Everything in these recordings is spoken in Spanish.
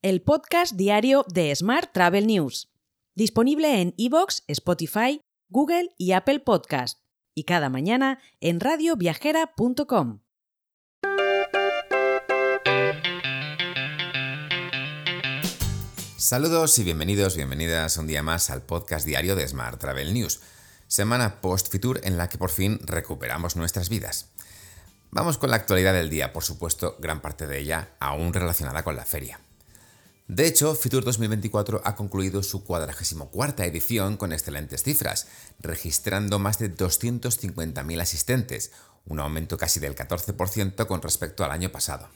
el podcast diario de Smart Travel News, disponible en iVoox, Spotify, Google y Apple Podcast, y cada mañana en radioviajera.com. Saludos y bienvenidos, bienvenidas un día más al podcast diario de Smart Travel News, semana post-Fitur en la que por fin recuperamos nuestras vidas. Vamos con la actualidad del día, por supuesto, gran parte de ella aún relacionada con la feria. De hecho, Fitur 2024 ha concluido su 44 edición con excelentes cifras, registrando más de 250.000 asistentes, un aumento casi del 14% con respecto al año pasado.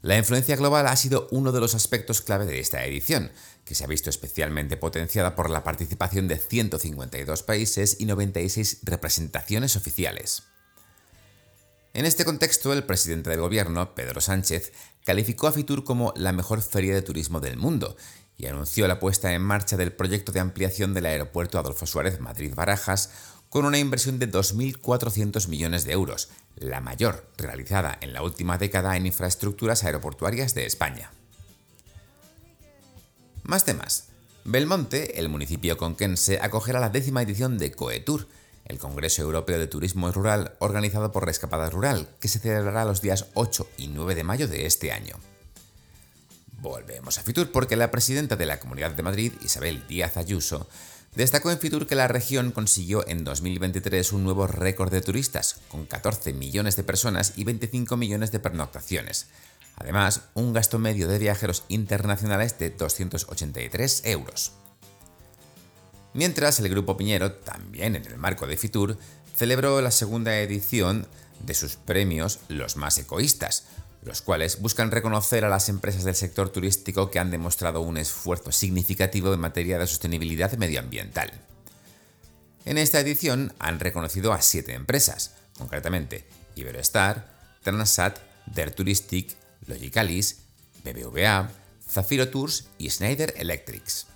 La influencia global ha sido uno de los aspectos clave de esta edición, que se ha visto especialmente potenciada por la participación de 152 países y 96 representaciones oficiales. En este contexto, el presidente del gobierno, Pedro Sánchez, calificó a Fitur como la mejor feria de turismo del mundo y anunció la puesta en marcha del proyecto de ampliación del aeropuerto Adolfo Suárez Madrid-Barajas con una inversión de 2.400 millones de euros, la mayor realizada en la última década en infraestructuras aeroportuarias de España. Más temas. Belmonte, el municipio conquense, acogerá la décima edición de Coetour, el Congreso Europeo de Turismo Rural organizado por Rescapada Rural, que se celebrará los días 8 y 9 de mayo de este año. Volvemos a Fitur porque la presidenta de la Comunidad de Madrid, Isabel Díaz Ayuso, destacó en Fitur que la región consiguió en 2023 un nuevo récord de turistas, con 14 millones de personas y 25 millones de pernoctaciones. Además, un gasto medio de viajeros internacionales de 283 euros. Mientras el Grupo Piñero, también en el marco de Fitur, celebró la segunda edición de sus premios Los más egoístas, los cuales buscan reconocer a las empresas del sector turístico que han demostrado un esfuerzo significativo en materia de sostenibilidad medioambiental. En esta edición han reconocido a siete empresas, concretamente Iberoestar, Transat, Der Touristic, Logicalis, BBVA, Zafiro Tours y Schneider Electrics.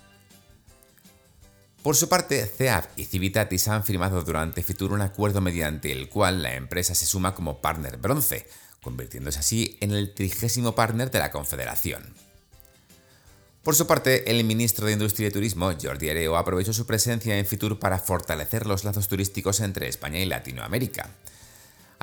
Por su parte, CEAF y Civitatis han firmado durante Fitur un acuerdo mediante el cual la empresa se suma como partner bronce, convirtiéndose así en el trigésimo partner de la Confederación. Por su parte, el ministro de Industria y Turismo, Jordi Areo, aprovechó su presencia en Fitur para fortalecer los lazos turísticos entre España y Latinoamérica.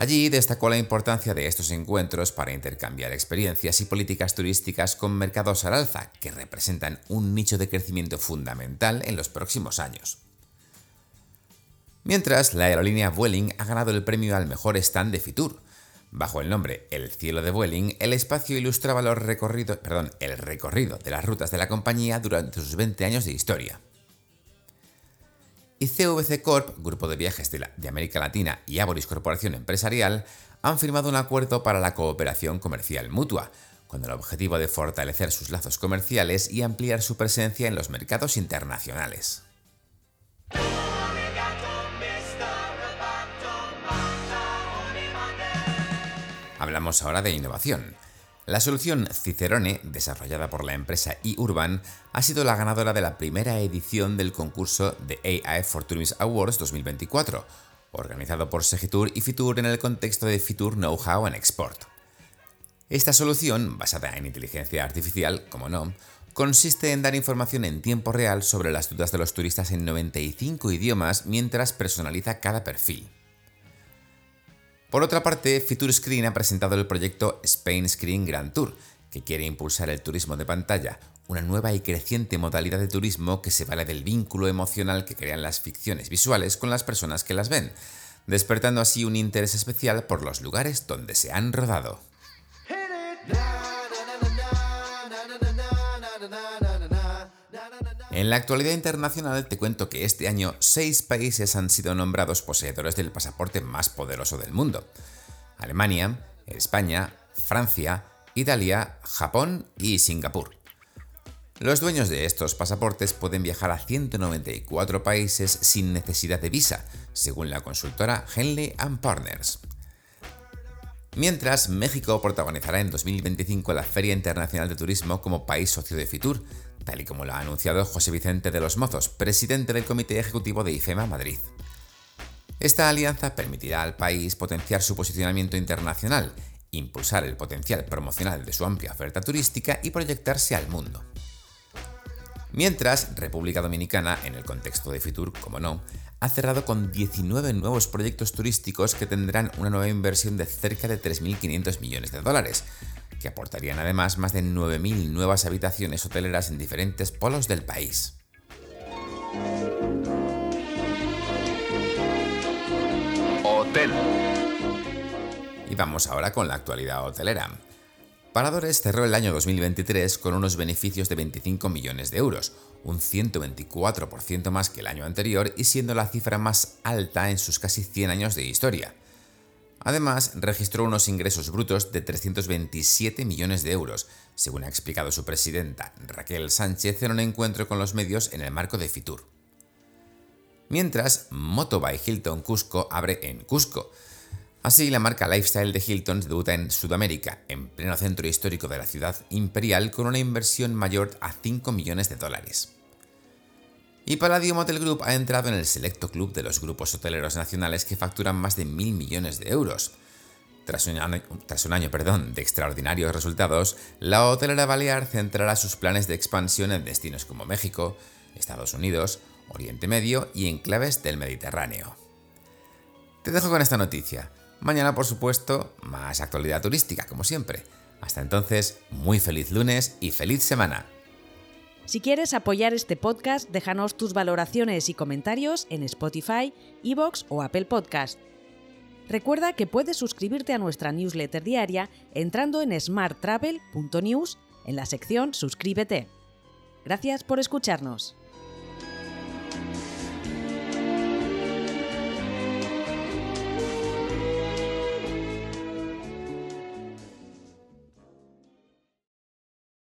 Allí destacó la importancia de estos encuentros para intercambiar experiencias y políticas turísticas con mercados al alza, que representan un nicho de crecimiento fundamental en los próximos años. Mientras, la aerolínea Vueling ha ganado el premio al mejor stand de Fitur. Bajo el nombre El cielo de Vueling, el espacio ilustraba el recorrido de las rutas de la compañía durante sus 20 años de historia y CVC Corp, Grupo de Viajes de, América Latina y Aboris Corporación Empresarial, han firmado un acuerdo para la cooperación comercial mutua, con el objetivo de fortalecer sus lazos comerciales y ampliar su presencia en los mercados internacionales. Hablamos ahora de innovación. La solución Cicerone, desarrollada por la empresa eUrban, ha sido la ganadora de la primera edición del concurso de AI for Tourism Awards 2024, organizado por Segitur y Fitur en el contexto de Fitur Know-how en Export. Esta solución, basada en inteligencia artificial, como no, consiste en dar información en tiempo real sobre las dudas de los turistas en 95 idiomas mientras personaliza cada perfil. Por otra parte, Fitur Screen ha presentado el proyecto Spain Screen Grand Tour, que quiere impulsar el turismo de pantalla, una nueva y creciente modalidad de turismo que se vale del vínculo emocional que crean las ficciones visuales con las personas que las ven, despertando así un interés especial por los lugares donde se han rodado. En la actualidad internacional te cuento que este año seis países han sido nombrados poseedores del pasaporte más poderoso del mundo. Alemania, España, Francia, Italia, Japón y Singapur. Los dueños de estos pasaportes pueden viajar a 194 países sin necesidad de visa, según la consultora Henley Partners. Mientras, México protagonizará en 2025 la Feria Internacional de Turismo como país socio de Fitur, tal y como lo ha anunciado José Vicente de los Mozos, presidente del Comité Ejecutivo de IFEMA Madrid. Esta alianza permitirá al país potenciar su posicionamiento internacional impulsar el potencial promocional de su amplia oferta turística y proyectarse al mundo. Mientras, República Dominicana, en el contexto de Fitur, como no, ha cerrado con 19 nuevos proyectos turísticos que tendrán una nueva inversión de cerca de 3.500 millones de dólares, que aportarían además más de 9.000 nuevas habitaciones hoteleras en diferentes polos del país. Hotel. Y vamos ahora con la actualidad hotelera. Paradores cerró el año 2023 con unos beneficios de 25 millones de euros, un 124% más que el año anterior y siendo la cifra más alta en sus casi 100 años de historia. Además, registró unos ingresos brutos de 327 millones de euros, según ha explicado su presidenta Raquel Sánchez en un encuentro con los medios en el marco de Fitur. Mientras, Moto by Hilton Cusco abre en Cusco. Así, la marca Lifestyle de Hilton debuta en Sudamérica, en pleno centro histórico de la ciudad imperial, con una inversión mayor a 5 millones de dólares. Y Palladium Hotel Group ha entrado en el selecto club de los grupos hoteleros nacionales que facturan más de mil millones de euros. Tras un, año, perdón, de extraordinarios resultados, la hotelera balear centrará sus planes de expansión en destinos como México, Estados Unidos, Oriente Medio y enclaves del Mediterráneo. Te dejo con esta noticia. Mañana, por supuesto, más actualidad turística, como siempre. Hasta entonces, muy feliz lunes y feliz semana. Si quieres apoyar este podcast, déjanos tus valoraciones y comentarios en Spotify, Evox o Apple Podcast. Recuerda que puedes suscribirte a nuestra newsletter diaria entrando en smarttravel.news en la sección Suscríbete. Gracias por escucharnos.